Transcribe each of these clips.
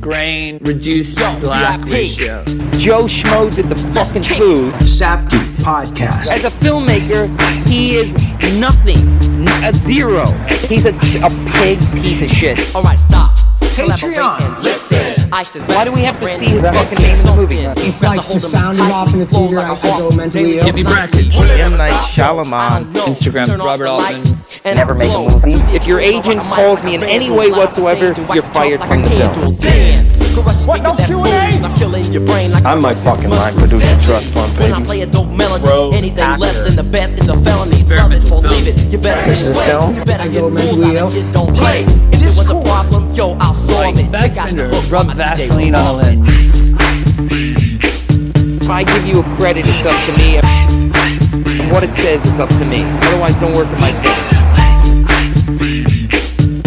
grain, reduced black VIP. ratio. Joe Schmo did the fucking food. Sapke Podcast. As a filmmaker, he is nothing, a zero. He's a, a pig piece of shit. Alright, stop. Patreon. Collaborate Listen. I said Why do we have to see his fucking name in the movie? something. If, Grab like, the sound them is off in the theater, like a I go hawk. mentally ill. Give me brackets. M. Night Shyamalan, Instagram, Robert Altman. Never make a movie. If your agent calls me in any way whatsoever, you're fired from the film. What, no Q&A? I'm killing your brain like I'm my fucking line producer, trust fund, When I baby. play a dope melody, Bro, anything actor. less than the best is a felony. Love it or leave it. You better This is a get away. film? You better get go out ill. it don't play. If it was a problem, yo, I'll solve it. Check out the hook Rub by my DJ Vaseline on a Revolver. lens. If I give you a credit, it's up to me. If what it says is up to me. Otherwise, don't work in my thing.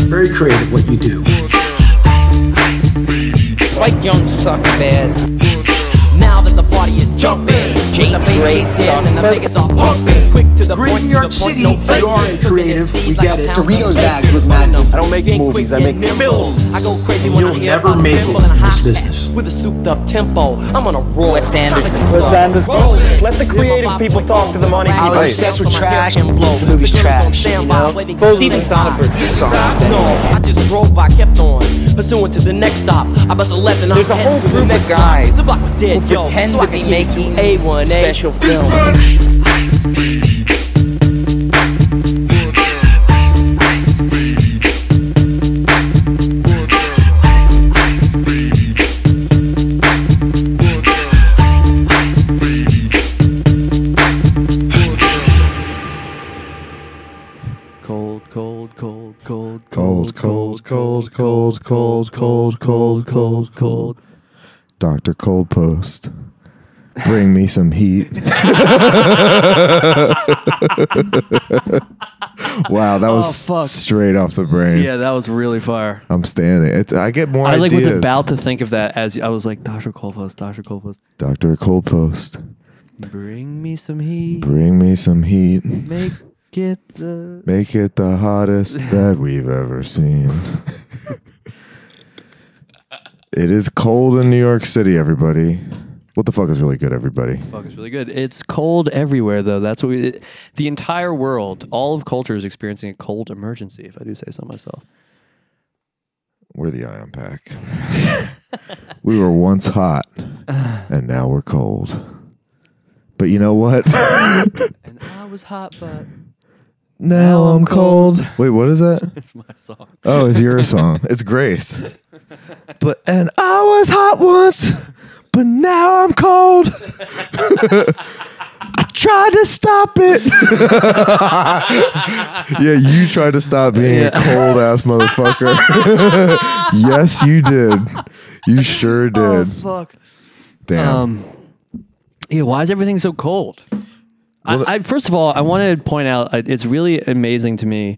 Very creative what you do. Spike Jonze sucks bad. Now that the party is jumping, James the bass Ray kicks in and the sucks. niggas are pumping. Quick to the Great point, New to York the point, City, no you are Cooking creative, we get it. pound of Doritos bags look madness. I don't make movies, I make and films. I go crazy when You'll I hear never a make it in this business. With a souped up tempo, I'm on a roll. Wes Anderson Wes sucks. Let the creative people talk to the money I was obsessed with trash. The movie's trash, you know? Steven Soderbergh sucks. No, I just drove, I kept on. Pursuing to the next stop. I bust a left and I'm There's a heading whole the group of next block. guys The block was dead, who yo. pretend so to I be making A1, special films. Cold, cold, cold. Dr. Cold Post. Bring me some heat. wow, that was Oh, fuck. straight off the brain. Yeah, that was really fire. I'm standing. It's, I get more I like ideas. was about to think of that as I was like, Dr. Colpost, Dr. Colpost, Dr. Cold Post. bring me some heat, Bring me some heat. make it the. Make it the hottest that we've ever seen. it is cold in New York City, everybody. What the fuck is really good, everybody? Fuck, it's really good. It's cold everywhere, though. That's what we. It, the entire world, all of culture is experiencing a cold emergency. If I do say so myself. We're the Ion Pack. we were once hot, and now we're cold. But you know what? And I was hot, but now I'm cold. Wait, what is that? it's my song. Oh, it's your song. It's Grace. But and I was hot once, but now I'm cold. I tried to stop it. yeah, you tried to stop being a cold ass motherfucker. yes, you did. You sure did. fuck. Damn. Um, yeah, why is everything so cold? I, I, first of all, I want to point out uh, it's really amazing to me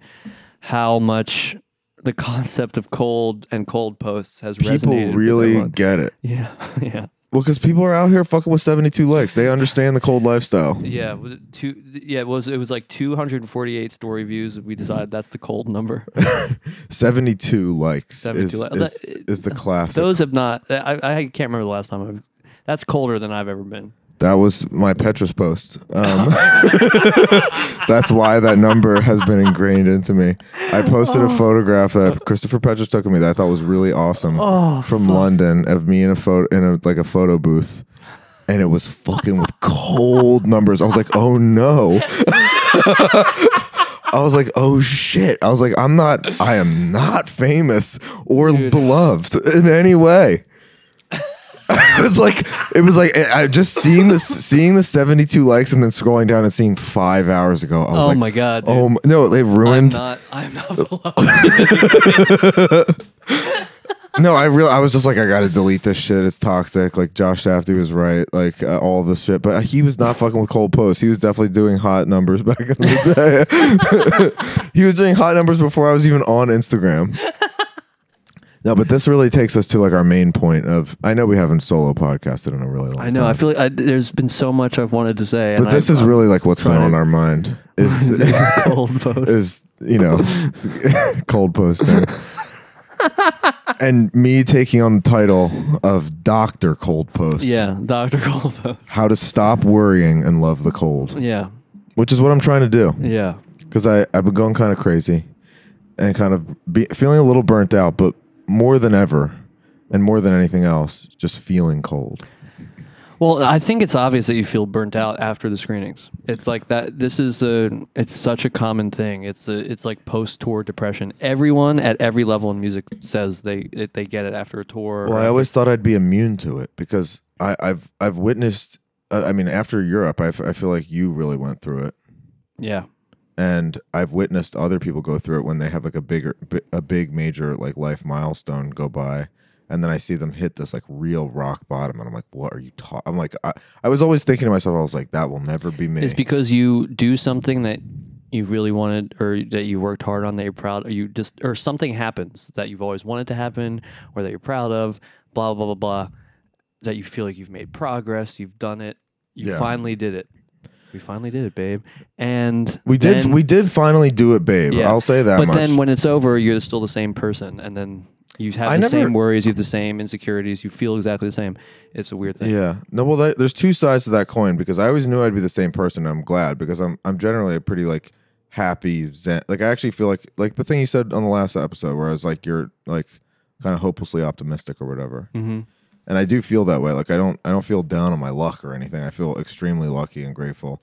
how much the concept of cold and cold posts has resonated. People really get it. yeah, yeah, Well, because people are out here fucking with 72 likes. They understand the cold lifestyle. yeah. Two? Yeah, it was it was like 248 story views. We mm-hmm. decided that's the cold number. 72 likes 72 is, li- is, is the uh, classic. Those have not. I, I can't remember the last time. I've, that's colder than I've ever been. That was my Petrus post. Um, that's why that number has been ingrained into me. I posted Oh. a photograph that Christopher Petrus took of me that I thought was really awesome Oh, from London of me in a photo in a like a photo booth, and it was fucking with cold numbers. I was like, oh no. I was like, oh shit. I was like, I'm not, I am not famous or beloved in any way. it was like it was like I just seeing this seeing the 72 likes and then scrolling down and seeing five hours ago. I was Oh like, my God, dude. Oh my- no, they I'm ruined. not. I'm not no, I real I was just like I got to delete this shit. It's toxic. Like Josh Safdie was right. Like uh, all of this shit, but he was not fucking with cold posts. He was definitely doing hot numbers back in the day. he was doing hot numbers before I was even on Instagram. No, but this really takes us to like our main point of. I know we haven't solo podcasted in a really long. Time. I know. I feel like I, there's been so much I've wanted to say. But this I, is I'm really like what's been on our mind is cold post. is you know cold posting. and me taking on the title of Doctor Cold Post. Yeah, Doctor Cold Post. How to stop worrying and love the cold, Yeah, which is what I'm trying to do. yeah. because I I've been going kind of crazy, and kind of be, feeling a little burnt out, but more than ever, and more than anything else, just feeling cold. Well, I think it's obvious that you feel burnt out after the screenings. It's like that. This is a. It's such a common thing. It's a. It's like post tour depression. Everyone at every level in music says they it, they get it after a tour. Well, I always thought I'd be immune to it because I, I've I've witnessed. Uh, I mean, after Europe, I, f- I feel like you really went through it, yeah. And I've witnessed other people go through it when they have like a bigger, a big major like life milestone go by, and then I see them hit this like real rock bottom, and I'm like, what are you talking? I'm like, I, I was always thinking to myself, I was like, that will never be me. It's because you do something that you really wanted or that you worked hard on that you're proud or you just or something happens that you've always wanted to happen or that you're proud of, blah blah blah blah, that you feel like you've made progress, you've done it, you Yeah. finally did it. We finally did it, babe. And we did then- we did finally do it, babe. yeah. I'll say that But much. then when it's over, you're still the same person and then you have I the never- same worries, you have the same insecurities, you feel exactly the same. It's a weird thing. Yeah. No, well, that, there's two sides to that coin because I always knew I'd be the same person. And I'm glad because I'm I'm generally a pretty like happy zen. Like I actually feel like like the thing you said on the last episode where I was like you're like kind of hopelessly optimistic or whatever. hmm And I do feel that way. Like I don't I don't feel down on my luck or anything. I feel extremely lucky and grateful.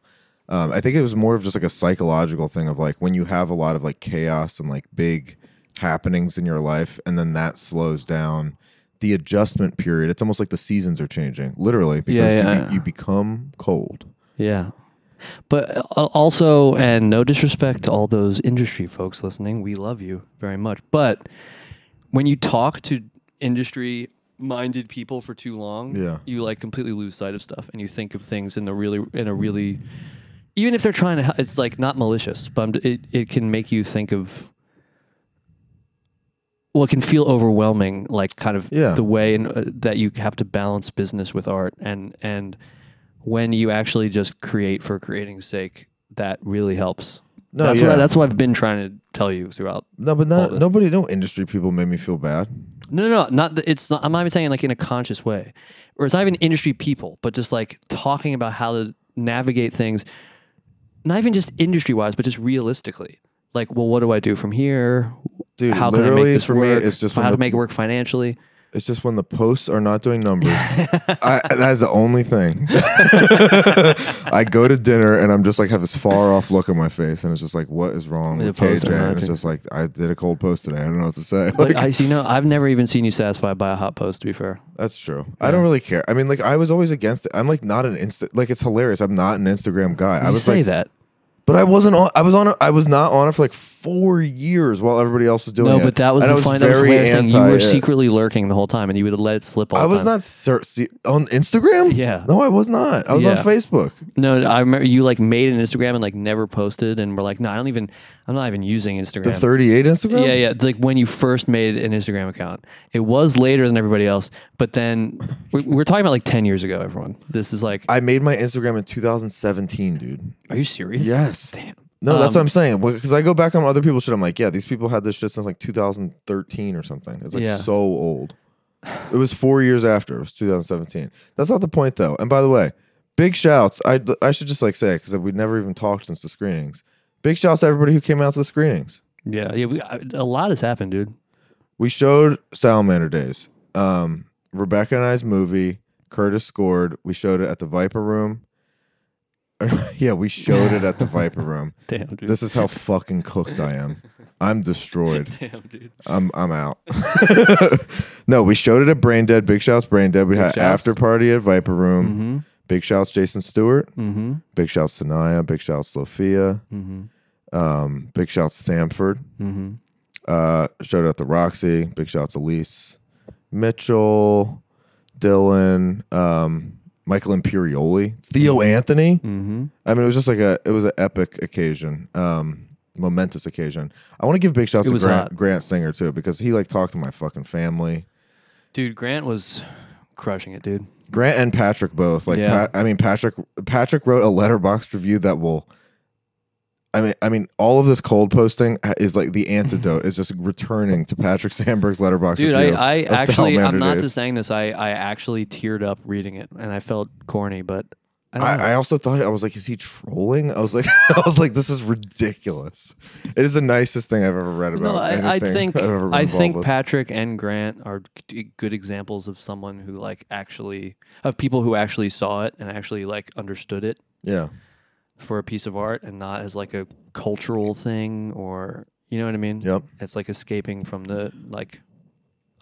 Um, I think it was more of just like a psychological thing of like when you have a lot of like chaos and like big happenings in your life, and then that slows down the adjustment period. It's almost like the seasons are changing, literally, because Yeah, You, yeah. be- you become cold. Yeah. But uh, also, and no disrespect to all those industry folks listening, we love you very much. But when you talk to industry minded people for too long, Yeah. you like completely lose sight of stuff and you think of things in the really, in a really, even if they're trying to, it's like not malicious, but it, it can make you think of, well, it can feel overwhelming, like kind of Yeah. the way in, uh, that you have to balance business with art and, and, when you actually just create for creating's sake, that really helps. No, that's yeah. what that's what I've been trying to tell you throughout. No, but not, nobody, no industry people made me feel bad. No, no, no, not. that- It's not. I'm not even saying like in a conscious way, or it's not even industry people, but just like talking about how to navigate things, not even just industry wise, but just realistically. Like, well, what do I do from here? Dude, how can I make this for me, work? it's just how to the- make it work financially. It's just when the posts are not doing numbers. I, that's the only thing. I go to dinner and I'm just like have this far off look on my face, and it's just like, what is wrong The with posts are KJ? not And it's doing- just like I did a cold post today. I don't know what to say. Like, I see. No, I've never even seen you satisfied by a hot post. To be fair, that's true. I don't really care. I mean, like I was always against it. I'm like not an insta. Like it's hilarious. I'm not an Instagram guy. I you was say like, that. but I wasn't on. I was on. it- I was not on it for like four years while everybody else was doing No, it. but that was And the fun. That was hilarious thing. You were it. secretly lurking the whole time, and you would let it slip all I was time. not ser- see, on Instagram. Yeah. No, I was not. I was on Facebook. No, I remember you like made an Instagram and like never posted, and we're like, no, I don't even. I'm not even using Instagram. The 38 Instagram. Yeah, yeah. Like when you first made an Instagram account, it was later than everybody else. But then we're, we're talking about like ten years ago. Everyone, this is like, I made my Instagram in 2017, dude. are you serious? Yes. Damn. No, that's Um, what I'm saying. Because I go back on other people's shit. I'm like, yeah, these people had this shit since like 2013 or something. It's like Yeah. so old. It was four years after. It was 2017. That's not the point though. And by the way, big shouts. I I should just like say because we never even talked since the screenings. Big shouts to everybody who came out to the screenings. Yeah, yeah. We, a lot has happened, dude. We showed Salamander Days. Um, Rebecca and I's movie. Curtis scored. We showed it at the Viper Room. yeah, we showed it at the Viper Room. Damn, dude. This is how fucking cooked I am. I'm destroyed. Damn, dude. I'm I'm out. no, we showed it at Brain Dead. Big shouts, Brain Dead. We had shouts. after party at Viper Room. Mm-hmm. Big shouts, Jason Stewart. Mm-hmm. Big shouts to Naya. Big shouts Sophia. Mm-hmm. Um, big shouts Samford. Mm-hmm. Uh, shout out to Roxy. Big shouts to Lise, Mitchell, Dylan, um, Michael Imperioli, Theo Anthony. Mm-hmm. I mean, it was just like a it was an epic occasion, um, momentous occasion. I want to give big shouts It to was Grant, hot. Grant Singer too because he like talked to my fucking family. Dude, Grant was crushing it, dude. Grant and Patrick both. Like, Yeah. Pat, I mean, Patrick Patrick wrote a Letterboxd review that will I mean, I mean, all of this cold posting is like the antidote. is just returning to Patrick Sandberg's Letterboxd. Dude, I, I actually, I'm not Days. just saying this. I, I actually teared up reading it, and I felt corny, but I don't know. I, I also thought I was like, is he trolling? I was like, I was like, this is ridiculous. It is the nicest thing I've ever read about. no, I, I anything think I've ever been I involved think with. Patrick and Grant are g- good examples of someone who like actually of people who actually saw it and actually like understood it yeah, for a piece of art and not as like a cultural thing or you know what I mean? Yep. It's like escaping from the like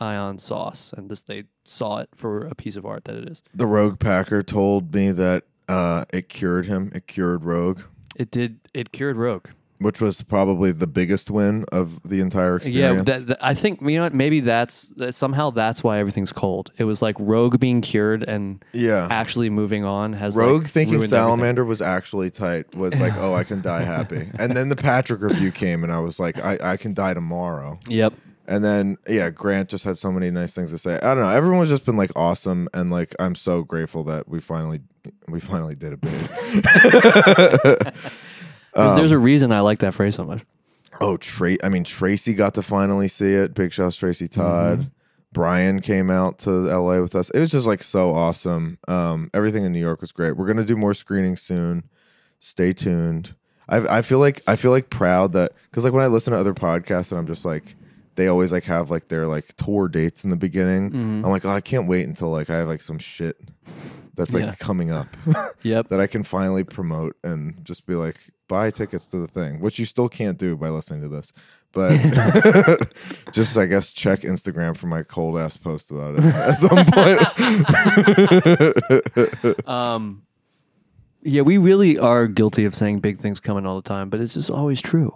ion sauce and just they saw it for a piece of art that it is. the Rogue Packer told me that uh, it cured him. It cured Rogue, It did it cured Rogue. Which was probably the biggest win of the entire Yeah, experience. that, that- I think you know what, maybe that's that somehow that's why everything's cold. It was like Rogue being cured and yeah. actually moving on has like, Rogue thinking ruined everything. Salamander was actually tight was like, oh, I can die happy. And then the Patrick review came, and I was like, I, I can die tomorrow. Yep. And then yeah, Grant just had so many nice things to say. I don't know. Everyone's just been like awesome, and like I'm so grateful that we finally we finally did it big. There's, there's a reason I like that phrase so much. oh, Tra- I mean Tracy got to finally see it. Big shouts Tracy Todd. Mm-hmm. Brian came out to LA with us. It was just like so awesome. Um, everything in New York was great. We're gonna do more screenings soon. Stay tuned. I I feel like I feel like proud that because like when I listen to other podcasts and I'm just like they always like have like their like tour dates in the beginning. Mm-hmm. I'm like oh I can't wait until like I have like some shit that's like Yeah. coming up Yep. that I can finally promote and just be like buy tickets to the thing, which you still can't do by listening to this. But just I guess check Instagram for my cold ass post about it at some point. Um, yeah, we really are guilty of saying big things coming all the time, but it's just always true.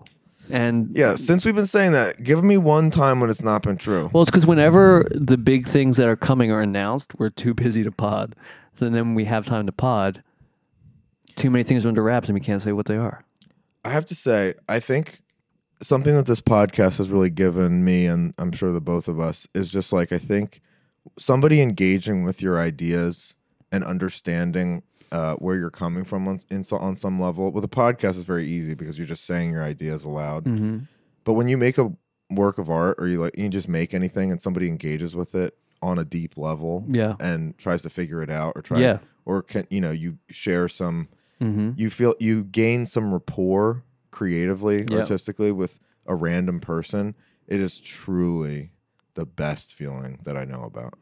And yeah, since we've been saying that, give me one time when it's not been true. well, it's because whenever the big things that are coming are announced, we're too busy to pod. So then we have time to pod, too many things are under wraps and we can't say what they are. I have to say, I think something that this podcast has really given me, and I'm sure the both of us, is just like I think somebody engaging with your ideas and understanding uh, where you're coming from on, in, on some level. With a podcast, is very easy because you're just saying your ideas aloud. Mm-hmm. But when you make a work of art, or you like you just make anything, and somebody engages with it on a deep level, Yeah. and tries to figure it out, or try, Yeah. or can you know you share some Mm-hmm. you feel you gain some rapport creatively, Yep. artistically with a random person. It is truly the best feeling that I know about.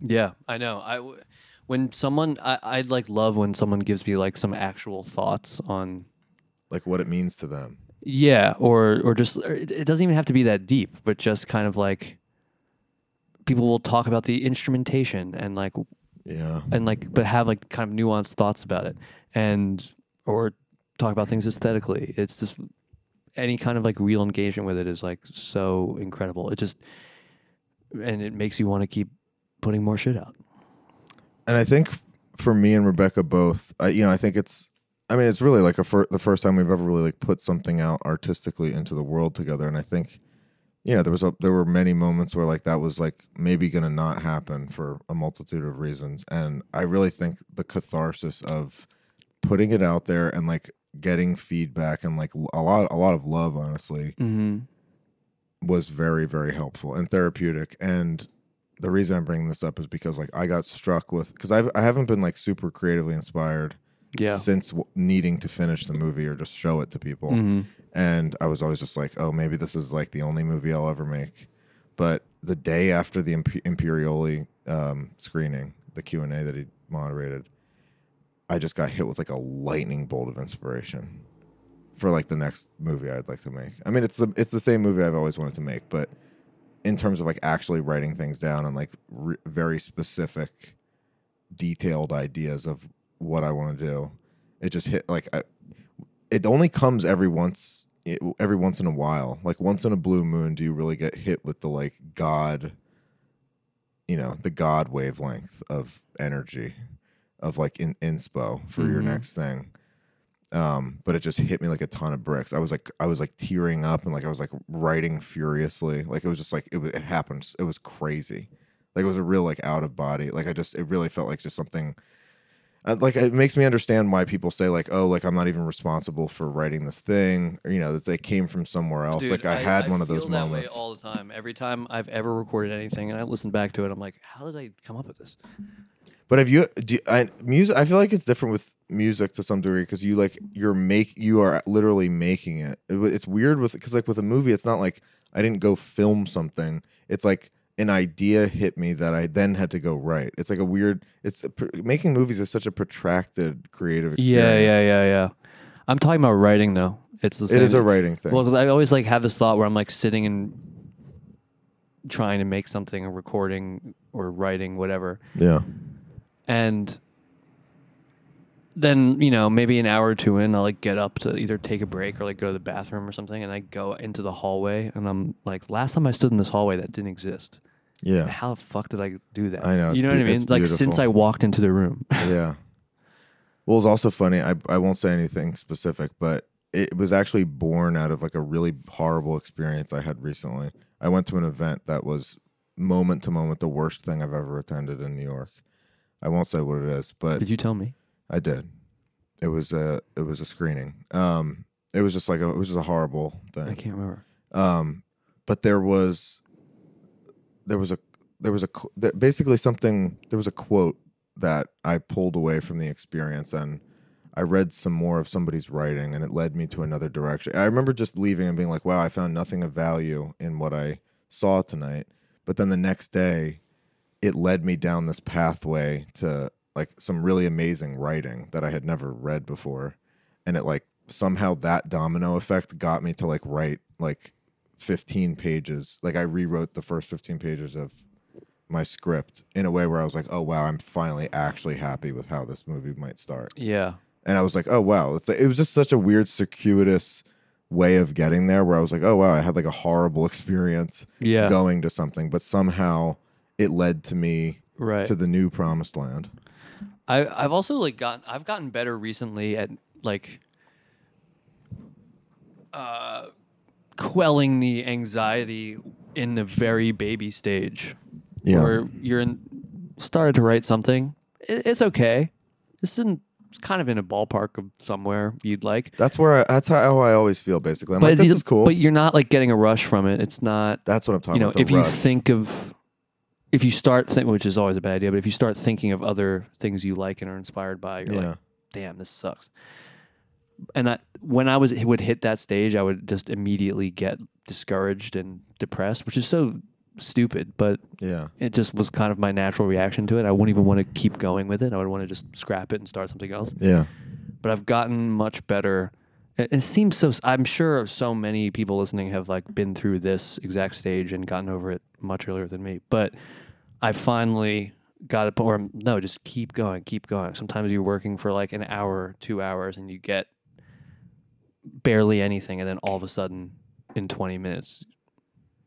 Yeah, I know. I w- when someone I I'd like love when someone gives me like some actual thoughts on Like what it means to them. yeah, or or just it, it doesn't even have to be that deep, but just kind of like people will talk about the instrumentation and like Yeah. and like but have like kind of nuanced thoughts about it and or talk about things aesthetically. It's just any kind of like real engagement with it is like so incredible. It just and it makes you want to keep putting more shit out. And I think for me and Rebecca both, I, you know, I think it's I mean, it's really like a fir- the first time we've ever really like put something out artistically into the world together and I think you know, there was a, there were many moments where like that was like maybe going to not happen for a multitude of reasons and I really think the catharsis of putting it out there and like getting feedback and like a lot a lot of love honestly Mm-hmm. was very very helpful and therapeutic and the reason i'm bringing this up is because like i got struck with because i i haven't been like super creatively inspired Yeah. since w- needing to finish the movie or just show it to people Mm-hmm. and i was always just like oh maybe this is like the only movie i'll ever make but the day after the Imp- imperioli um, screening the q&a that he moderated i just got hit with like a lightning bolt of inspiration for like the next movie I'd like to make. I mean, it's the it's the same movie I've always wanted to make, but in terms of like actually writing things down and like re- very specific, detailed ideas of what I want to do, it just hit like I, it only comes every once every once in a while. Like once in a blue moon, do you really get hit with the like God, you know, the God wavelength of energy, of like in inspo for your Mhm. next thing? Um but it just hit me like a ton of bricks. I was like i was like tearing up and like i was like writing furiously. Like it was just like it, it happened it was crazy. Like it was a real like out of body like i just it really felt like just something like it makes me understand why people say like, oh, like I'm not even responsible for writing this thing, or you know, that they came from somewhere else. Dude, like I, had one of those feel that way moments. all the time. Every time I've ever recorded anything, and I listen back to it, I'm like, how did I come up with this? But have you, do I, music? I feel like it's different with music to some degree because you like you're make you are literally making it. It It's weird with because like with a movie, it's not like I didn't go film something. It's like an idea hit me that I then had to go write. It's like a weird. It's a, making movies is such a protracted creative experience. Yeah, yeah, yeah, yeah. I'm talking about writing though. It's the same. is a writing thing. Well, I always like have this thought where I'm like sitting and trying to make something, or recording, or writing, whatever, yeah, and then you know maybe an hour or two in, I'll like get up to either take a break or like go to the bathroom or something, and I go into the hallway, and I'm like, last time I stood in this hallway, that didn't exist. Yeah, How the fuck did I do that? I know, You know what I mean? Like since. I walked into the room. yeah. Well, it's also funny. I I won't say anything specific, but it was actually born out of like a really horrible experience I had recently. I went to an event that was moment to moment the worst thing I've ever attended in New York. I won't say what it is, but Did you tell me? I did. It was a it was a screening. Um, it was just like a, it was just a horrible thing. I can't remember. Um, but there was there was a there was a basically something there was a quote that I pulled away from the experience and I read some more of somebody's writing and it led me to another direction. I remember just leaving and being like, "Wow, I found nothing of value in what I saw tonight." But then the next day, it led me down this pathway to like some really amazing writing that I had never read before. And it like somehow that domino effect got me to like write like 15 pages. Like I rewrote the first 15 pages of my script in a way where I was like, "Oh wow, I'm finally actually happy with how this movie might start." Yeah. And I was like, "Oh wow, it's it was just such a weird circuitous way of getting there where I was like, "Oh wow, I had like a horrible experience Yeah. going to something, but somehow it led to me Right. to the new promised land." I I've also like gotten I've gotten better recently at like uh quelling the anxiety in the very baby stage. Yeah. Where you're in started to write something. It, it's okay. This isn't it's kind of in a ballpark of somewhere you'd like. That's where I, that's how I always feel basically. I'm but like, this is cool. But you're not like getting a rush from it. It's not that's what I'm talking about. you know, about. if you think of, if you start think, which is always a bad idea, but if you start thinking of other things you like and are inspired by, you're Yeah. like, damn, this sucks. And I, when I was would hit that stage, I would just immediately get discouraged and depressed, which is so stupid, but yeah. it just was kind of my natural reaction to it. I wouldn't even want to keep going with it. I would want to just scrap it and start something else Yeah. but I've gotten much better. It, it seems so. I'm sure so many people listening have like been through this exact stage and gotten over it much earlier than me. But I finally got it. Or no, just keep going, keep going. Sometimes you're working for like an hour, two hours, and you get barely anything, and then all of a sudden, in 20 minutes,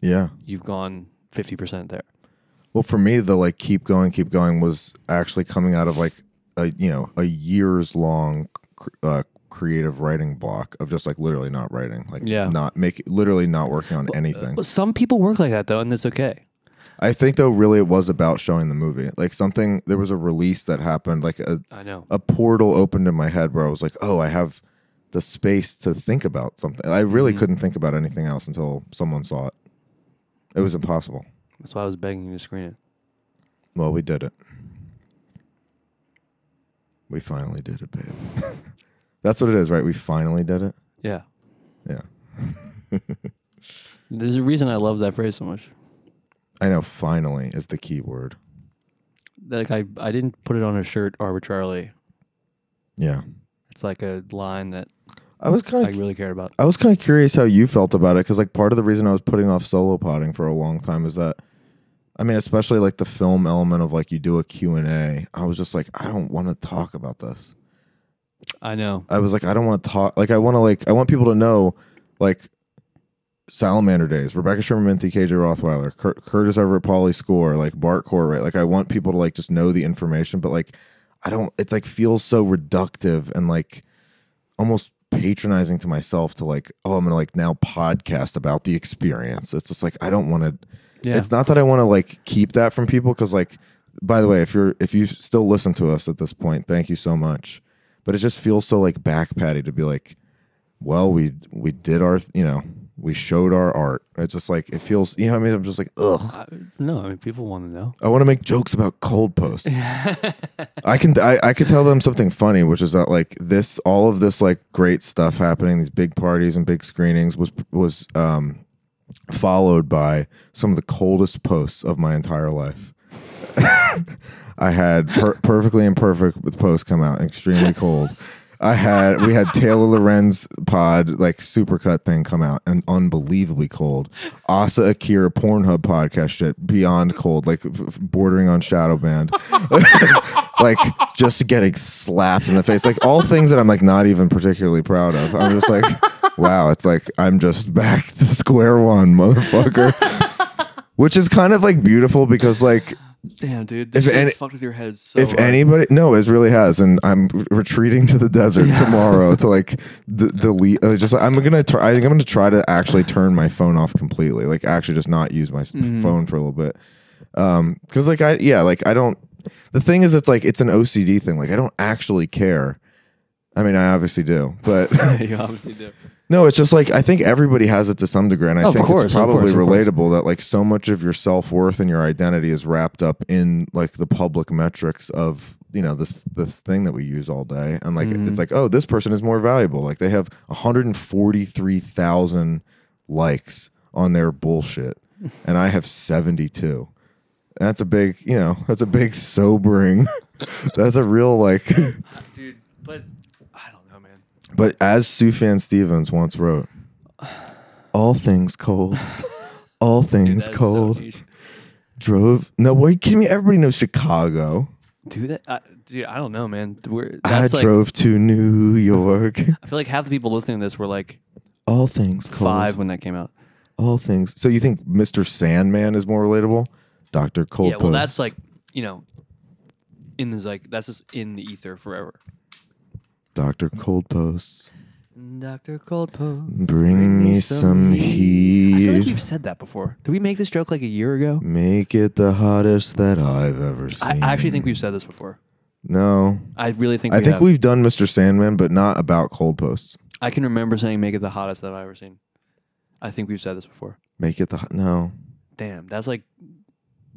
Yeah. you've gone 50% there. Well, for me, the like keep going, keep going was actually coming out of like a you know a years long cr- uh, creative writing block of just like literally not writing, like Yeah. not make literally not working on anything. But some people work like that though, and it's okay. I think though, really, it was about showing the movie. Like something, there was a release that happened, like a I know. a portal opened in my head where I was like, oh, I have the space to think about something. I really Mm-hmm. couldn't think about anything else until someone saw it. It was impossible. That's why I was begging you to screen it. Well, we did it. We finally did it, babe. That's what it is, right? We finally did it. Yeah. Yeah. There's a reason I love that phrase so much. I know finally is the key word. like I I didn't put it on a shirt arbitrarily. Yeah. It's like a line that I was kind I of really cared about. I was kind of curious how you felt about it because like part of the reason I was putting off solo potting for a long time is that I mean especially like the film element of like you do a Q&A I was just like I don't want to talk about this I know. I was like I don't want to talk like I want to like I want people to know like Salamander Days Rebecca Sherman Minty KJ Rothweiler Cur- Curtis Everett Pauly Score like Bart Corbett like I want people to like just know the information but like I don't it's like feels so reductive and like almost patronizing to myself to like oh i'm gonna like now podcast about the experience it's just like i don't want to Yeah. it's not that i want to like keep that from people because like by the way, if you're if you still listen to us at this point, thank you so much. But it just feels so like back patty to be like, well, we we did our you know we showed our art. It's just like it feels you know what I mean. I'm just like ugh. I, no, I mean people want to know. I want to make jokes about cold posts. I can I, I could tell them something funny, which is that like this all of this like great stuff happening, these big parties and big screenings was was um followed by some of the coldest posts of my entire life. I had per- perfectly imperfect with posts come out extremely cold. I had we had Taylor Lorenz pod like supercut thing come out and unbelievably cold. Asa Akira Pornhub podcast shit beyond cold, like bordering on shadow band, like just getting slapped in the face, like all things that I'm like not even particularly proud of. I'm just like, wow, it's like I'm just back to square one, motherfucker. Which is kind of like beautiful because like Damn, dude. If any- fucked with your head so if hard. anybody no it really has and i'm retreating to the desert tomorrow to like d- delete uh, just i'm gonna tur- i think i'm gonna try to actually turn my phone off completely like actually just not use my s phone for a little bit um because like i yeah like i don't the thing is it's like it's an ocd thing like i don't actually care i mean i obviously do but you obviously do. No, it's just like I think everybody has it to some degree, and I Of think course, it's of probably course, of course. relatable that like so much of your self worth and your identity is wrapped up in like the public metrics of you know this this thing that we use all day, and like Mm-hmm. it's like oh this person is more valuable, like they have 143 thousand likes on their bullshit, and I have 72. That's a big, you know, that's a big sobering. that's a real like. Dude, but I don't know, man. But as Sufjan Stevens once wrote, all things cold, all things so cold. niche. Drove. No, are you kidding me? Everybody knows Chicago. Dude, that, I, dude, I don't know, man. We're, I like, drove to New York. I feel like half the people listening to this were like all things cold. five when that came out. All things. So you think Mr. Sandman is more relatable? Doctor Cold. yeah, well, that's like you know, in the like that's just in the ether forever. Doctor Cold Posts. Doctor Cold Post. Bring me some heat. I feel like we've said that before. Did we make this joke like a year ago? Make it the hottest that I've ever I, seen. I actually think we've said this before. no. I really think I we think have. we've done Mr. Sandman, but not about cold posts. I can remember saying make it the hottest that I've ever seen. I think we've said this before. Make it the hot. No. Damn, that's like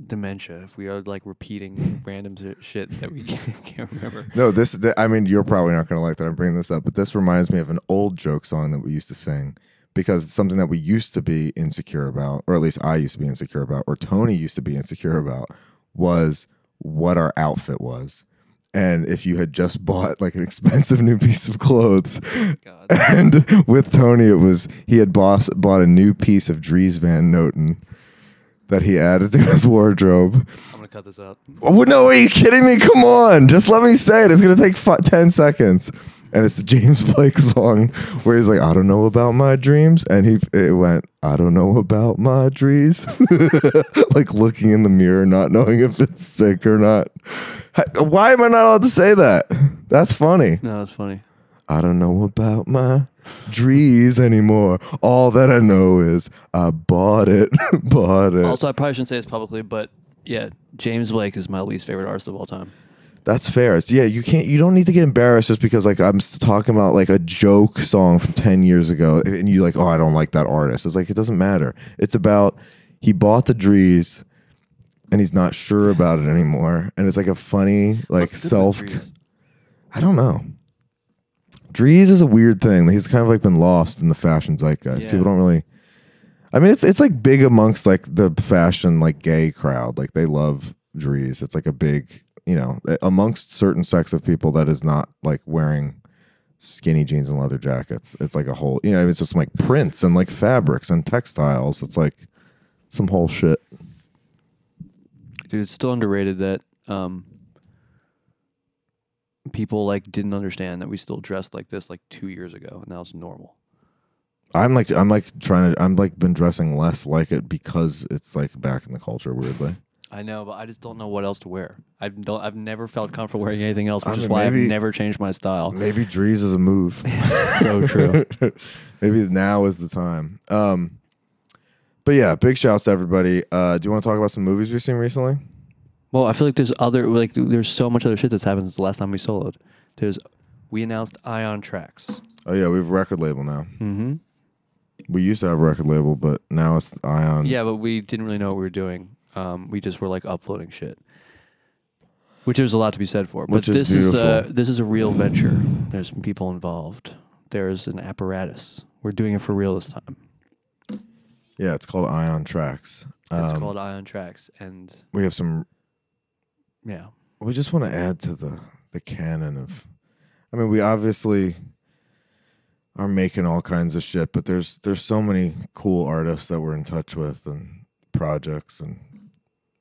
dementia. If we are like repeating random shit that we can't, can't remember. No, this. th- I mean, you're probably not going to like that I'm bringing this up, but this reminds me of an old joke song that we used to sing because it's something that we used to be insecure about, or at least I used to be insecure about, or Tony used to be insecure about, was what our outfit was. And if you had just bought like an expensive new piece of clothes, God. and with Tony, it was he had boss, bought a new piece of Dries Van Noten that he added to his wardrobe. I'm gonna cut this out. Oh, no, are you kidding me? Come on. Just let me say it. It's to take fi 10 seconds. And it's the James Blake song where he's like, I don't know about my dreams. And he it went, I don't know about my dreams. like looking in the mirror, not knowing if it's sick or not. Why am I not allowed to say that? That's funny. No, that's funny. I don't know about my drees anymore. All that I know is I bought it. bought it. Also, I probably shouldn't say this publicly, but yeah, James Blake is my least favorite artist of all time. That's fair. It's, yeah, you can't. You don't need to get embarrassed just because like I'm s- talking about like a joke song from ten years ago, and you like, oh, I don't like that artist. It's like it doesn't matter. It's about he bought the Dries, and he's not sure about it anymore, and it's like a funny like What's self. I don't know. Dries is a weird thing. He's kind of like been lost in the fashion zeitgeist. Yeah. People don't really. I mean, it's it's like big amongst like the fashion like gay crowd. Like they love Dries. It's like a big you know amongst certain sects of people that is not like wearing skinny jeans and leather jackets. It's like a whole you know it's just like prints and like fabrics and textiles. It's like some whole shit. Dude, it's still underrated that um, people like didn't understand that we still dressed like this like two years ago, and now it's normal. I'm like I'm like trying to I'm like been dressing less like it because it's like back in the culture weirdly. I know, but I just don't know what else to wear. I don't. I've never felt comfortable wearing anything else, which I is why maybe- I've never changed my style. Maybe Dries is a move. so true. Maybe now is the time. Um, but yeah, big shouts to everybody. Uh, do you want to talk about some movies we've seen recently? Well, I feel like there's other like there's so much other shit that's happened since the last time we soloed. There's we announced Ion Tracks. Oh yeah, we have a record label now. Mm-hmm. We used to have a record label, but now it's Ion. Yeah, but we didn't really know what we were doing. Um, we just were like uploading shit, which there's a lot to be said for. But Which is this is a beautiful. this is a real venture. There's people involved. There's an apparatus. We're doing it for real this time. yeah, it's called Ion Tracks. It's Um, called Ion Tracks, and We have some. Yeah, We just want to add to the the canon of. I mean, we obviously are making all kinds of shit, but there's there's so many cool artists that we're in touch with and projects and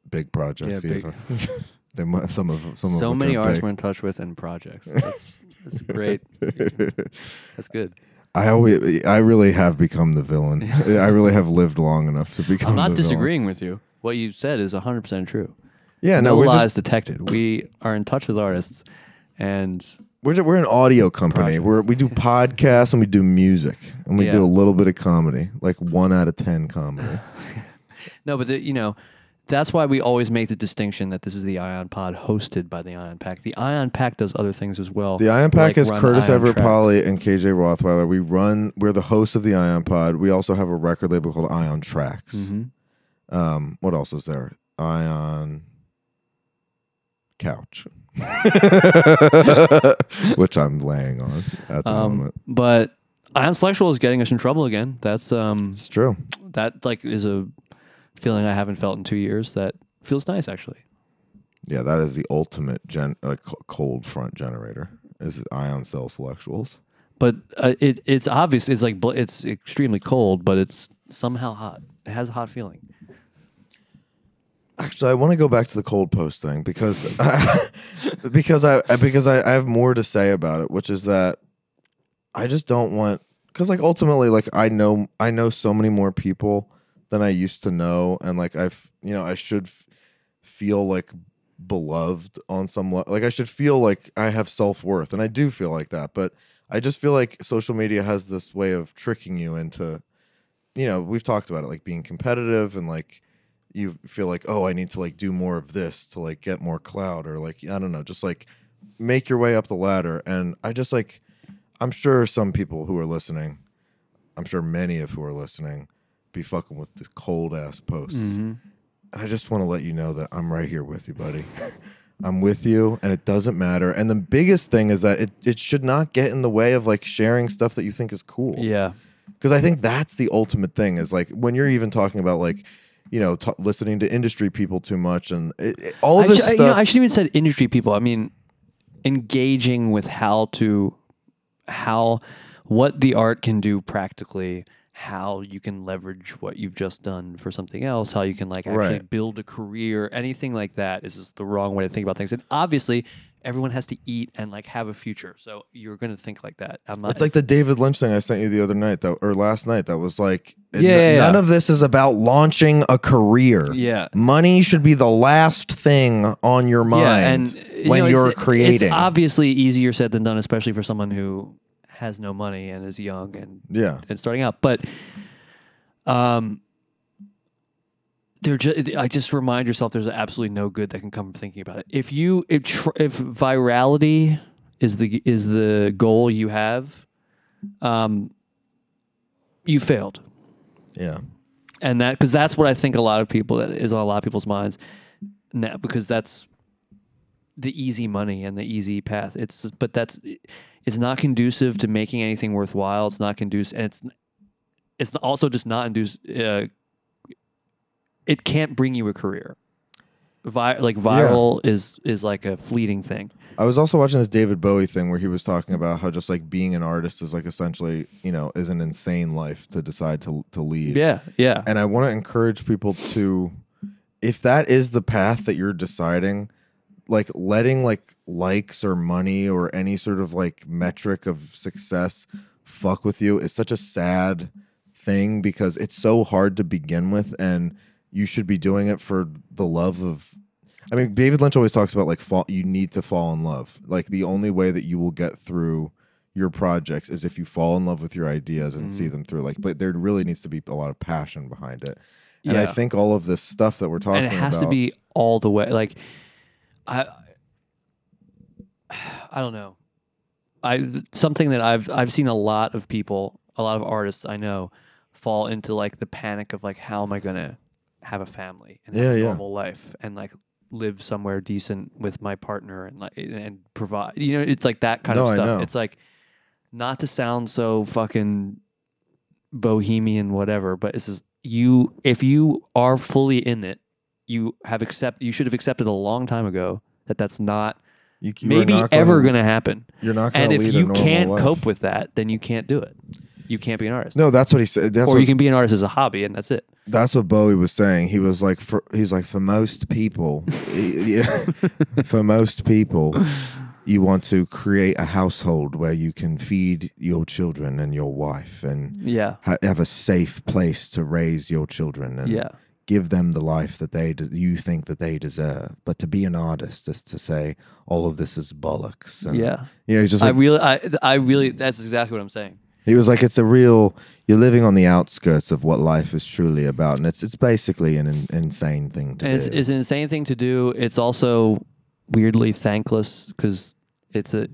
big projects. big. even. they might, some of some so of which many artists big. we're in touch with and projects. That's, that's great. That's good. I always, I really have become the villain. I really have lived long enough to become. I'm not the villain. disagreeing with you. What you said is 100 percent true. Yeah, no we're lies just detected. We are in touch with artists, and we're ju- we're an audio company. Projects. We're we do podcasts and we do music and we do Yeah. a little bit of comedy, like one out of ten comedy. no, but the, you know, that's why we always make the distinction that this is the Ion Pod hosted by the Ion Pack. The Ion Pack does other things as well. The Ion Pack like is run Curtis Ion Everett Tracks. Pauly and KJ Rothweiler. We run. We're the hosts of the Ion Pod. We also have a record label called Ion Tracks. Mhm. Um, what else is there? Ion Couch, which I'm laying on at the Um, moment. but Ion Sexual is getting us in trouble again. That's um, It's true. that like is a feeling I haven't felt in two years. That feels nice actually. Yeah, that is the ultimate gen uh, cold front generator. Is ion cell selectuals. But uh, it it's obvious. It's like bl- it's extremely cold, but it's somehow hot. It has a hot feeling. Actually, I want to go back to the cold post thing because because I because I, I have more to say about it, which is that I just don't want because like ultimately like I know I know so many more people than I used to know, and like I've you know I should f- feel like beloved on some le- like I should feel like I have self worth, and I do feel like that, but I just feel like social media has this way of tricking you into you know we've talked about it like being competitive and like you feel like oh i need to like do more of this to like get more clout or like i don't know just like make your way up the ladder. And i just like i'm sure some people who are listening i'm sure many of who are listening be fucking with the cold ass posts. Mm-hmm. and i just want to let you know that i'm right here with you buddy. I'm with you and it doesn't matter. And the biggest thing is that it, it should not get in the way of like sharing stuff that you think is cool. Yeah. because I think that's the ultimate thing is like when you're even talking about like you know t- listening to industry people too much and it, it- all I, of this should, stuff. you know, I shouldn't even said industry people. I mean, engaging with how to how what the art can do practically, how you can leverage what you've just done for something else, how you can like actually Right. build a career, anything like that is just the wrong way to think about things. And obviously, everyone has to eat and like have a future, so you're gonna think like that. I'm not. it's like the David Lynch thing I sent you the other night that or last night that was like n- Yeah, yeah, none of this is about launching a career. Yeah. Money should be the last thing on your mind yeah, and you when know, you're it's, creating. It's obviously easier said than done, especially for someone who has no money and is young and yeah. and starting out. But um, they're just. I just remind yourself there's absolutely no good that can come from thinking about it. If you if tr- if virality is the is the goal you have, um, you failed, Yeah. and that because that's what I think a lot of people that is on a lot of people's minds now because that's the easy money and the easy path. It's but that's it's not conducive to making anything worthwhile. It's not conducive, and it's it's also just not induce. Uh, it can't bring you a career. Vi- like viral is is like a fleeting thing. I was also watching this David Bowie thing where he was talking about how just like being an artist is like essentially, you know, is an insane life to decide to to lead. Yeah, yeah, And I want to encourage people to if that is the path that you're deciding, like letting like likes or money or any sort of like metric of success fuck with you is such a sad thing because it's so hard to begin with and you should be doing it for the love of I mean David Lynch always talks about like fall, you need to fall in love. Like the only way that you will get through your projects is if you fall in love with your ideas and see mm. them through like but there really needs to be a lot of passion behind it. And I think all of this stuff that we're talking about and it has about, to be all the way. Like, I, I don't know. I something that I've I've seen a lot of people, a lot of artists I know, fall into like the panic of like, how am I gonna have a family and have Yeah, a yeah. normal life and like live somewhere decent with my partner and like and provide. You know, it's like that kind No, of stuff. It's like not to sound so fucking bohemian whatever but it's just you if you are fully in it you have accept you should have accepted a long time ago that that's not you, you maybe not ever going to happen You're not and if you can't life. cope with that then you can't do it you can't be an artist No, that's what he said. That's or what, you can be an artist as a hobby and that's it that's what Bowie was saying. He was like, for he's like, for most people, yeah, for most people, you want to create a household where you can feed your children and your wife and yeah ha- have a safe place to raise your children and Yeah. give them the life that they de- you think that they deserve. But to be an artist is to say all of this is bollocks. And, Yeah. you know, he's just i really I, I really that's exactly what i'm saying he was like, it's a real. You're living on the outskirts of what life is truly about, and it's it's basically an in, insane thing to it's, do. it's an insane thing to do. It's also weirdly thankless because it's a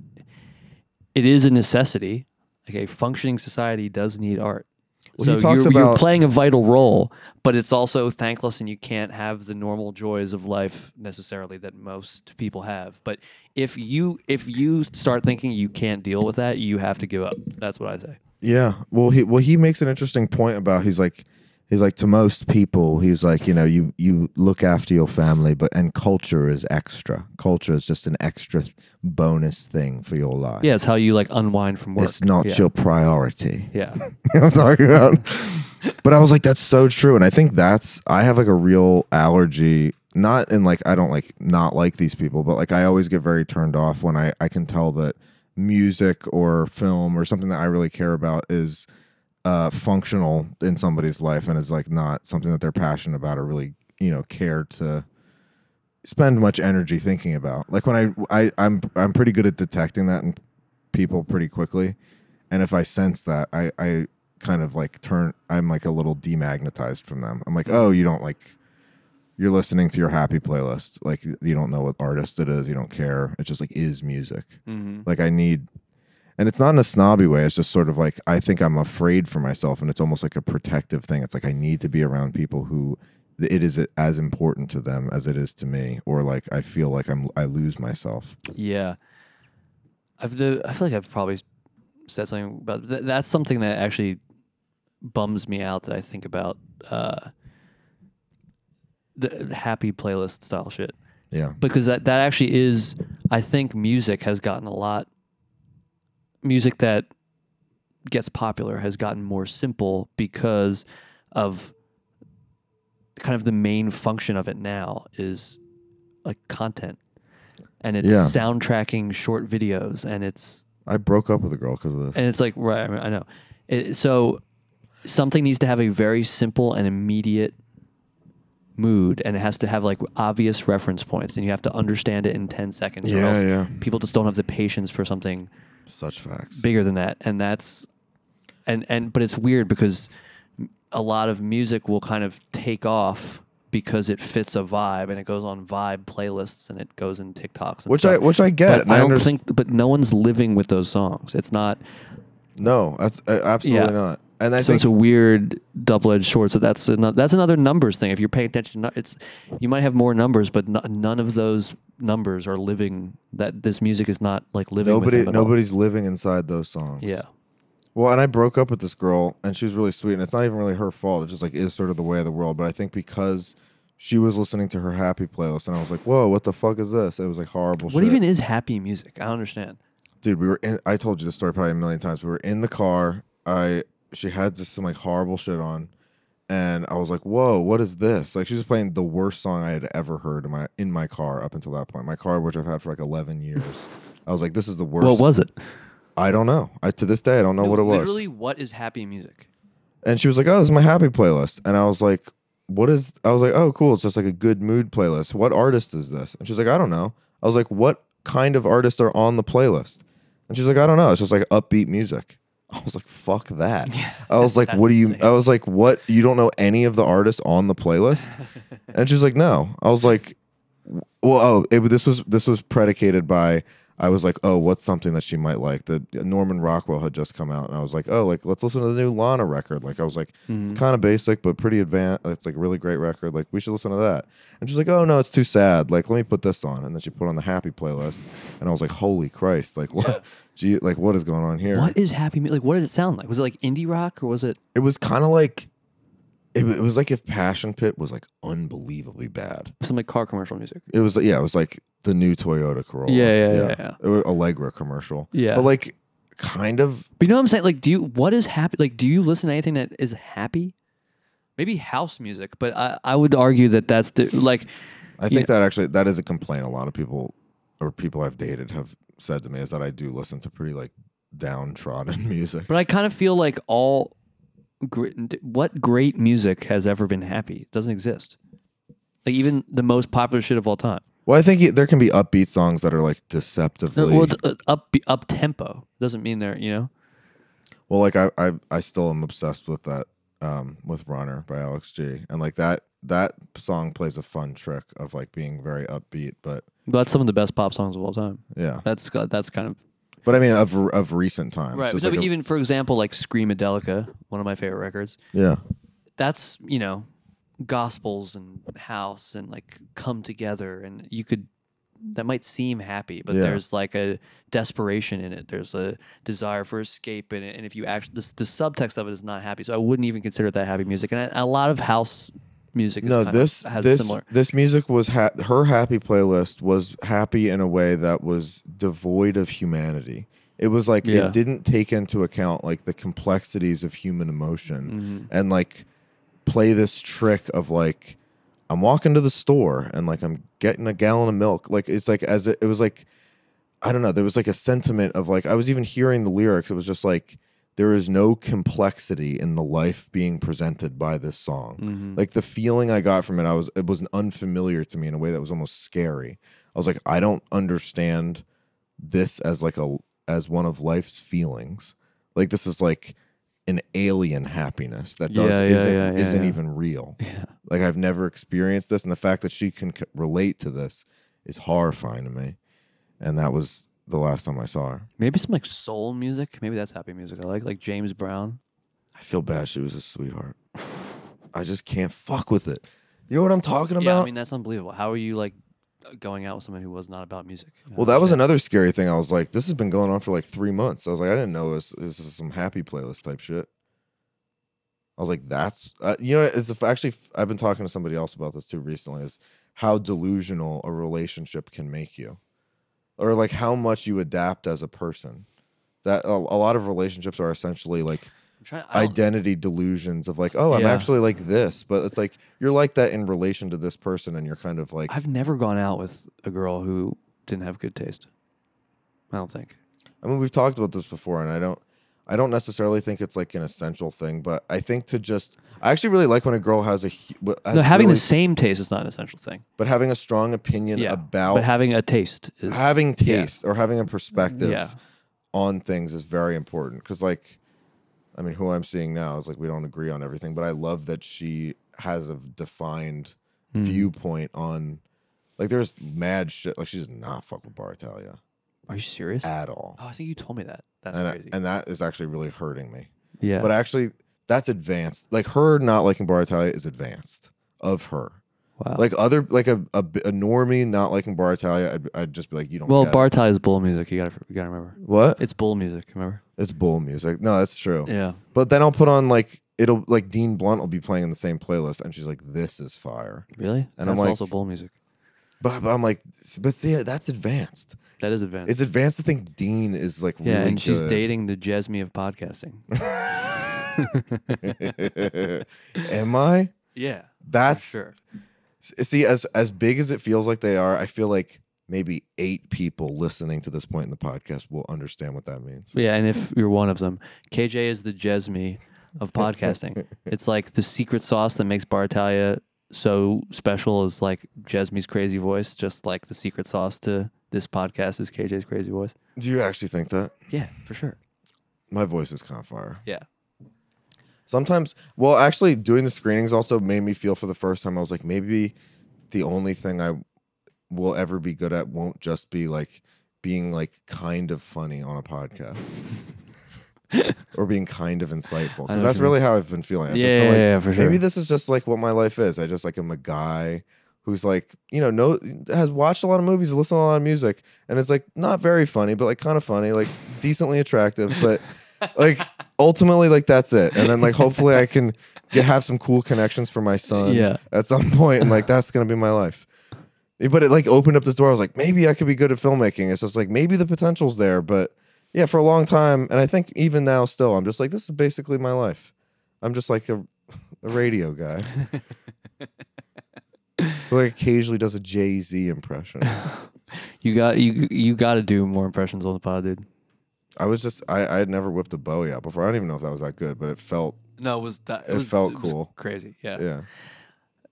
it is a necessity. Like a functioning society does need art. Well, so you're, you're playing a vital role, but it's also thankless, and you can't have the normal joys of life necessarily that most people have. But if you if you start thinking you can't deal with that, you have to give up. That's what I say. Yeah. Well, he well he makes an interesting point about he's like he's like to most people he's like you know you you look after your family but and culture is extra. Culture is just an extra th- bonus thing for your life. Yeah, it's how you like unwind from work. It's not yeah. your priority. Yeah. you know what I'm talking about? but I was like, that's so true. And I think that's, I have like a real allergy, not in like, I don't like not like these people, but like I always get very turned off when I, I can tell that music or film or something that I really care about is uh, functional in somebody's life and is like not something that they're passionate about or really, you know, care to spend much energy thinking about. Like when I, I I'm I'm pretty good at detecting that in people pretty quickly, and if I sense that, I I kind of like turn. I'm like a little demagnetized from them. I'm like, oh, you don't like. You're listening to your happy playlist. Like you don't know what artist it is. You don't care. It just like is music. Like I need, and it's not in a snobby way. It's just sort of like I think I'm afraid for myself, and it's almost like a protective thing. It's like I need to be around people who it is as important to them as it is to me, or like I feel like I'm I lose myself. Yeah, I've the, I feel like I've probably said something about th- that's something that actually bums me out that I think about uh, the, the happy playlist style shit Yeah, because that that actually is I think music has gotten a lot music that gets popular has gotten more simple because of kind of the main function of it now is like content and it's Yeah. soundtracking short videos and it's I broke up with a girl because of this. and it's like right I, mean, I know it, so something needs to have a very simple and immediate mood and it has to have like obvious reference points and you have to understand it in 10 seconds or Yeah, else yeah. people just don't have the patience for something Such facts. bigger than that and that's and and but it's weird because a lot of music will kind of take off because it fits a vibe and it goes on vibe playlists and it goes in TikToks and which stuff. I which I get. but and I don't think but no one's living with those songs it's not no, that's uh, absolutely Yeah. not. And I so think it's a weird double-edged sword. So that's another, that's another numbers thing. If you're paying attention, it's you might have more numbers, but no, none of those numbers are living. That this music is not like living. nobody at all. nobody's living inside those songs. Yeah, Well, and I broke up with this girl, and she was really sweet, and it's not even really her fault. It just like is sort of the way of the world. But I think because she was listening to her happy playlist, and I was like, "Whoa, what the fuck is this?" It was like horrible. what shit. even is happy music? I don't understand. dude? We were. In, I told you this story probably a million times. We were in the car. I she had just some like horrible shit on, and I was like, "Whoa, what is this?" Like she was playing the worst song I had ever heard in my in my car up until that point. My car, which I've had for like eleven years. I was like, "This is the worst." What was it? I don't know. I to this day I don't know what it was. Literally, what is happy music? And she was like, "Oh, this is my happy playlist." And I was like, "What is?" I was like, "Oh, cool. It's just like a good mood playlist. What artist is this?" And she's like, "I don't know." I was like, "What kind of artists are on the playlist?" And she's like, "I don't know. It's just like upbeat music." I was like, fuck that. I was like, what do you? I was like, what? You don't know any of the artists on the playlist? and she's like, no. I was like, well, oh, it, this was this was predicated by. I was like, oh, what's something that she might like? The Norman Rockwell had just come out, and I was like, oh, like let's listen to the new Lana record. Like I was like, Mm-hmm. it's kind of basic but pretty advanced. It's like a really great record. Like we should listen to that. And she's like, oh no, it's too sad. Like let me put this on, and then she put on the happy playlist, and I was like, holy Christ, like what? Gee, like what is going on here? What is happy? Like, what did it sound like? Was it like indie rock or was it? It was kind of like. It, it was like if Passion Pit was like unbelievably bad. Some like car commercial music. It was yeah, it was like the new Toyota Corolla. Yeah, yeah, yeah, yeah. It was Allegra commercial. Yeah. but like kind of. But you know what I'm saying? Like, do you what is happy? Like, do you listen to anything that is happy? Maybe house music, but I, I would argue that that's the like. I think that actually that is a complaint. A lot of people or people I've dated have said to me is that I do listen to pretty like downtrodden music. But I kind of feel like all great, what great music has ever been happy It doesn't exist. Like even the most popular shit of all time. Well, I think there can be upbeat songs that are like deceptively. well, it's uh, up up tempo. Doesn't mean they're you know. Well, like I, I, I still am obsessed with that, um, with "Runner" by Alex G, and like that, that song plays a fun trick of like being very upbeat, but That's some of the best pop songs of all time. yeah. That's got- that's kind of But I mean, of of recent times, right. So like a- even for example, like Screamadelica, one of my favorite records. yeah, That's you know, gospels and house and like come together, and you could that might seem happy, but Yeah. there's like a desperation in it. There's a desire for escape in it, and if you actually the, the subtext of it is not happy, so I wouldn't even consider that happy music. And a, a lot of house music, is no, kind of- this has this similar. this music was ha- her happy playlist was happy in a way that was devoid of humanity. It was like Yeah. it didn't take into account like the complexities of human emotion Mm-hmm. and like play this trick of like I'm walking to the store and like I'm getting a gallon of milk. Like it's like as it, it was like I don't know. There was like a sentiment of like I was even hearing the lyrics. It was just like there is no complexity in the life being presented by this song. Mm-hmm. Like the feeling I got from it, I was it was unfamiliar to me in a way that was almost scary. I was like, I don't understand this as like a as one of life's feelings. Like this is like an alien happiness that does Yeah, yeah, isn't yeah, isn't even real. Like I've never experienced this, and the fact that she can c- relate to this is horrifying to me. And that was the last time I saw her. Maybe some like soul music. Maybe that's happy music. I like like James Brown. I feel bad. She was a sweetheart. I just can't fuck with it. You know what I'm talking about? Yeah? I mean that's unbelievable. How are you like going out with someone who was not about music? You know, well, that was another scary thing. I was like, this has been going on for like three months. I was like, I didn't know this, this is some happy playlist type shit. I was like, that's uh, you know, it's actually I've been talking to somebody else about this too recently. Is how delusional a relationship can make you, or like how much you adapt as a person. That a, a lot of relationships are essentially like trying, identity delusions of like, oh, I'm Yeah. actually like this, but it's like you're like that in relation to this person, and you're kind of like, I've never gone out with a girl who didn't have good taste. I don't think. I mean, we've talked about this before, and I don't, I don't necessarily think it's like an essential thing, but I think to just, I actually really like when a girl has a, has No, having really- the same taste is not an essential thing. but having a strong opinion Yeah, about but having a taste is having yeah. taste or having a perspective Yeah. on things is very important. Because like, I mean, who I'm seeing now is like we don't agree on everything, but I love that she has a defined Hmm. viewpoint on, like, there's mad shit. Like, she does not fuck with Bar Italia Are you serious? at all. oh, I think you told me that. That's and, crazy. and that is actually really hurting me. yeah. But actually, that's advanced. Like her not liking Bar Italia is advanced of her. wow. Like other, like a, a, a normie not liking Bar Italia, I'd, I'd just be like, you don't. well, get it. bar tie is bull music. You gotta you gotta remember. What? It's bull music. Remember? It's bull music. No, that's true. Yeah. But then I'll put on like it'll like Dean Blunt will be playing in the same playlist, and she's like, "This is fire." Really? And That's I'm like- also bull music. But, but I'm like, but see, that's advanced. That is advanced. It's advanced to think Dean is like yeah, really and she's good. dating the Jezmi of podcasting. Am I? yeah. That's Sure. See as as big as it feels like they are. I feel like maybe eight people listening to this point in the podcast will understand what that means. Yeah, and if you're one of them, KJ is the Jezmi of podcasting. it's like the secret sauce that makes Bar Italia so special is like Jezmi's crazy voice, just like the secret sauce to this podcast is KJ's crazy voice. Do you actually think that? Yeah, for sure. My voice is kind of fire. Yeah. Sometimes, well, actually, doing the screenings also made me feel for the first time. I was like, maybe the only thing I will ever be good at won't just be like being like kind of funny on a podcast. or being kind of insightful because that's really how I've been feeling. I've just Yeah, been like, yeah, yeah, for sure. Maybe this is just like what my life is. I just like am a guy who's like you know know has watched a lot of movies, listened to a lot of music, and it's like not very funny, but like kind of funny, like decently attractive, but like ultimately like that's it. And then like hopefully I can get have some cool connections for my son Yeah. at some point, and like that's gonna be my life. But it like opened up this door. I was like, maybe I could be good at filmmaking. It's just like maybe the potential's there, but yeah, for a long time, and I think even now still, I'm just like this is basically my life. I'm just like a, a radio guy. who like occasionally does a Jay Z impression. You got you you got to do more impressions on the pod, dude. I was just I I had never whipped a Bowie out before. I don't even know if that was that good, but it felt No, it was that It felt was cool. crazy. Yeah. yeah.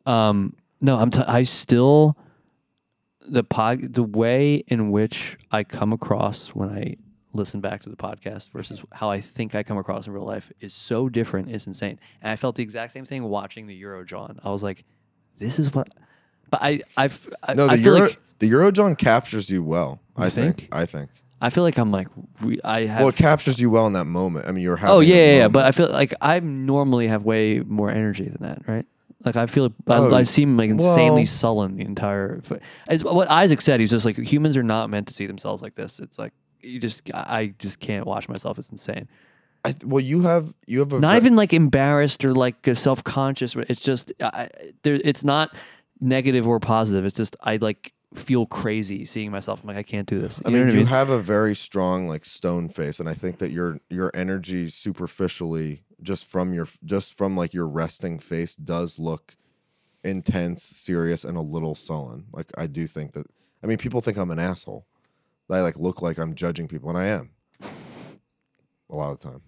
Um, no, I'm. T- I still the pod the way in which I come across when I listen back to the podcast versus how I think I come across in real life is so different. It's insane. And I felt the exact same thing watching the Euro John. I was like, this is what. But I I've I, No, the I Euro like the Eurojohn captures you well. I think? think? I think. I feel like I'm like re- I have. Well, it captures you well in that moment. I mean, you're having. oh yeah, yeah, yeah, but I feel like I normally have way more energy than that, right? Like I feel I, Oh, I seem like insanely well- sullen the entire. It's what Isaac said. He's just like humans are not meant to see themselves like this. It's like you just I just can't watch myself. It's insane. I th- well, you have you have a Not ve- even like embarrassed or like self conscious. It's just I, there. It's not negative or positive. It's just I like feel crazy seeing myself. I'm like I can't do this. You I mean, what I you mean? have a very strong like stone face, and I think that your your energy superficially, just from your just from like your resting face, does look intense, serious, and a little sullen. Like I do think that. I mean, people think I'm an asshole. I like look like I'm judging people, and I am. A lot of the time.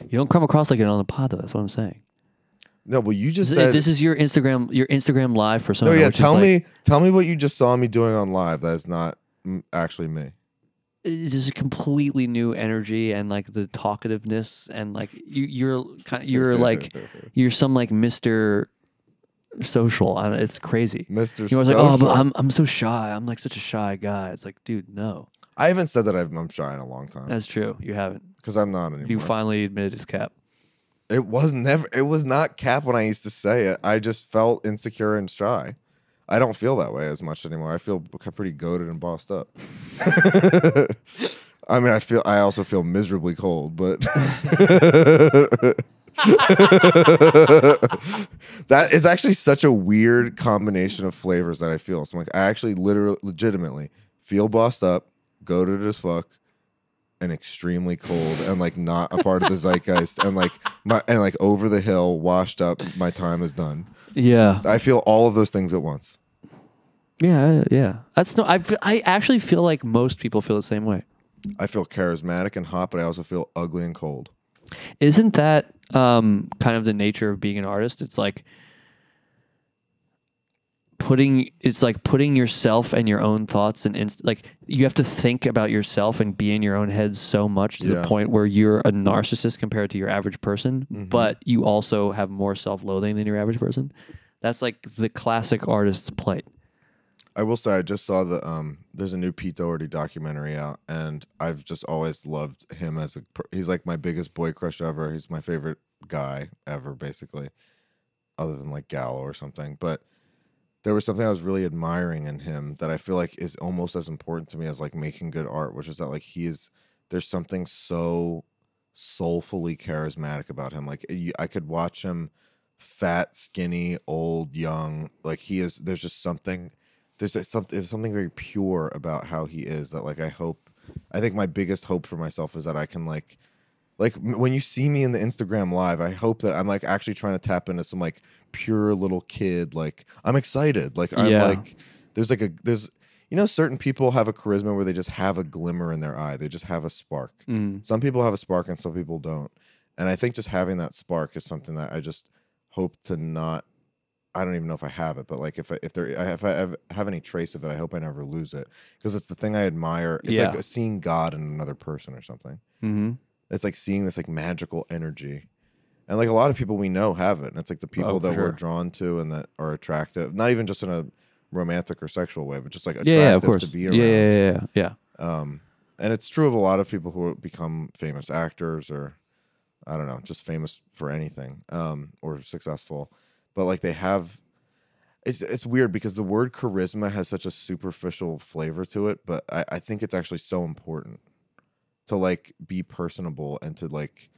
you don't come across like it on the pod though. That's what I'm saying. No, well, you just This, said. this is your Instagram your Instagram live persona. no, yeah. which is Tell like- me, tell me what you just saw me doing on live. That is not mm, actually me. it's just a completely new energy and like the talkativeness and like you, you're kind of, you're like you're some like Mister Social. I don't- It's crazy. Mr. He was like, oh, but Social. I'm I'm so shy. I'm like such a shy guy. It's like, dude, no, I haven't said that I'm, I'm shy in a long time that's true. You haven't. because I'm not anymore. You finally admitted it's cap. It was never. It was not cap when I used to say it. I just felt insecure and shy. I don't feel that way as much anymore. I feel pretty goaded and bossed up. I mean, I feel. I also feel miserably cold, but that it's actually such a weird combination of flavors that I feel. So I'm like, I actually, literally, legitimately feel bossed up, goaded as fuck, and extremely cold and like not a part of the zeitgeist and like my and like over the hill washed up my time is done Yeah, i feel all of those things at once yeah, yeah. That's no. I I actually feel like most people feel the same way. i feel charismatic and hot but i also feel ugly and cold Isn't that um, kind of the nature of being an artist? It's like putting it's like putting yourself and your own thoughts and inst- like you have to think about yourself and be in your own head so much to Yeah. the point where you're a narcissist compared to your average person, Mm-hmm. but you also have more self-loathing than your average person. That's like the classic artist's plight. i will say i just saw the um there's a new pete doherty documentary out and i've just always loved him as a he's like my biggest boy crush ever he's my favorite guy ever basically other than like gallo or something but there was something I was really admiring in him that I feel like is almost as important to me as like making good art, which is that like he is there's something so soulfully charismatic about him. Like I could watch him fat, skinny, old, young. Like he is there's just something there's something there's something very pure about how he is that like I hope I think my biggest hope for myself is that I can like like when you see me in the Instagram live, I hope that I'm like actually trying to tap into some like pure little kid. Like I'm excited. Like I'm Yeah. like there's like a there's you know certain people have a charisma where they just have a glimmer in their eye. They just have a spark. Some people have a spark and some people don't. And I think just having that spark is something that I just hope to not. I don't even know if I have it, but like if I, if there if I have, have any trace of it, I hope I never lose it because it's the thing I admire. It's Yeah. like seeing God in another person or something. Mm-hmm. It's like seeing this like magical energy. And like a lot of people we know have it. And it's like the people Oh, that we're drawn to and that are attractive. Not even just in a romantic or sexual way, but just like attractive yeah, of course. to be Yeah, around. yeah, yeah, yeah, yeah. Um, and it's true of a lot of people who become famous actors or I don't know, just famous for anything um, or successful. But like they have, it's it's weird because the word charisma has such a superficial flavor to it, but I, I think it's actually so important to like be personable and to like.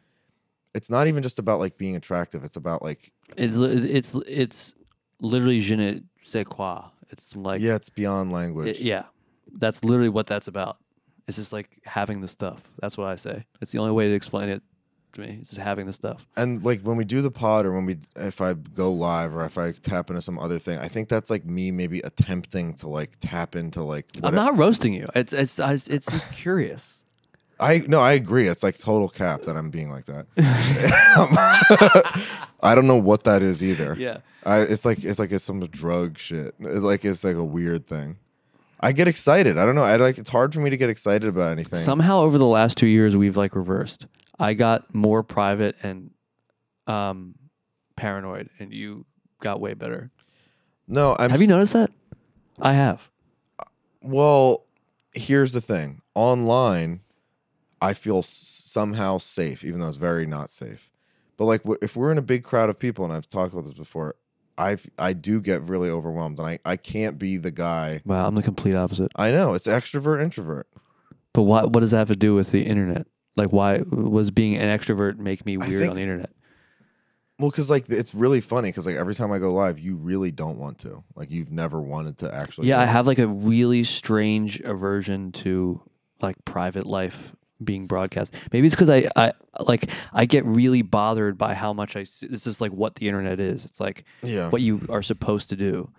It's not even just about like being attractive. It's about like It's it's it's literally je ne sais quoi. It's like yeah, it's beyond language. it- yeah, that's literally what that's about. It's just like having the stuff. That's what I say. It's the only way to explain it to me. It's just having the stuff. and like when we do the pod or when we if i go live or if i tap into some other thing i think that's like me maybe attempting to like tap into like I'm not roasting you. It's it's I, it's just curious. I no i agree it's like total cap that i'm being like that i don't know what that is either Yeah. I, it's like it's like it's some drug shit It, like it's like a weird thing i get excited i don't know i like it's hard for me to get excited about anything Somehow over the last two years we've like reversed. I got more private and um paranoid, and you got way better. no i'm have you noticed that? I have. Well, here's the thing. Online, I feel s- somehow safe, even though it's very not safe. But like, w- if we're in a big crowd of people, and I've talked about this before, I I do get really overwhelmed, and I I can't be the guy. Wow, I'm the complete opposite. I know it's extrovert introvert. But what what does that have to do with the internet? Like, why was being an extrovert make me weird think- on the internet? Well, because like it's really funny because like every time I go live, you really don't want to. Like you've never wanted to actually. Yeah, I have like a really strange aversion to like private life being broadcast. Maybe it's because I, I like I get really bothered by how much I. See. This is like what the internet is. It's like Yeah. what you are supposed to do.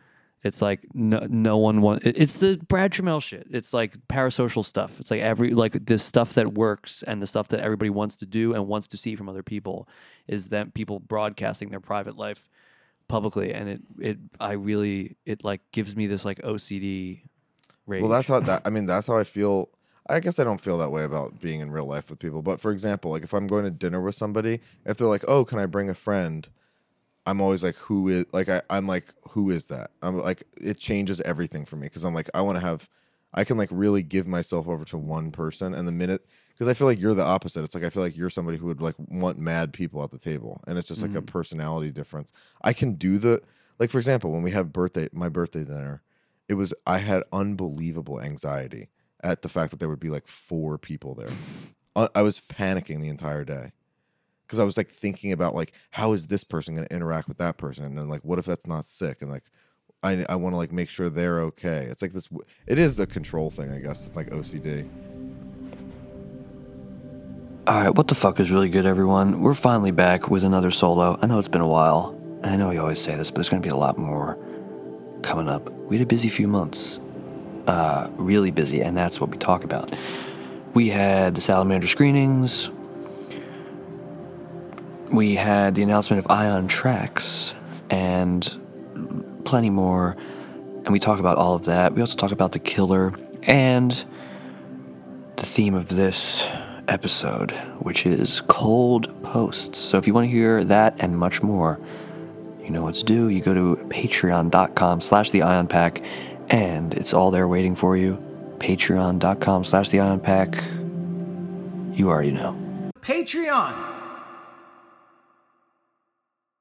It's like no, no one wants. It's the Brad Trammell shit. It's like parasocial stuff. It's like every like this stuff that works and the stuff that everybody wants to do and wants to see from other people is that people broadcasting their private life publicly, and it it I really it like gives me this like OCD rage. Well, that's how that. I mean, that's how I feel. I guess I don't feel that way about being in real life with people. But for example, like if I'm going to dinner with somebody, if they're like, "Oh, can I bring a friend?" I'm always like, "Who is?" Like I, I'm like, "Who is that?" I'm like, it changes everything for me because I'm like, I want to have, I can like really give myself over to one person, and the minute because I feel like you're the opposite. It's like I feel like you're somebody who would like want mad people at the table, and it's just like a mm-hmm. personality difference. I can do the like for example, when we have birthday my birthday dinner, it was I had unbelievable anxiety at the fact that there would be like four people there. I, was panicking the entire day because I was like thinking about like how is this person going to interact with that person, and like what if that's not sick, and like I I want to like make sure they're okay. It's like this. It is a control thing, I guess. It's like OCD. Alright, what the fuck is really good, everyone? We're finally back with another solo. I know it's been a while. I know we always say this, but there's gonna be a lot more coming up. We had a busy few months. Uh, really busy, and that's what we talk about. We had the Salamander screenings. We had the announcement of Ion Tracks and plenty more. And we talk about all of that. We also talk about the killer and the theme of this episode, which is cold posts. So if you want to hear that and much more, you know what to do. You go to patreon.com slash the ion pack, and it's all there waiting for you. Patreon.com slash the ion pack. You already know. Patreon.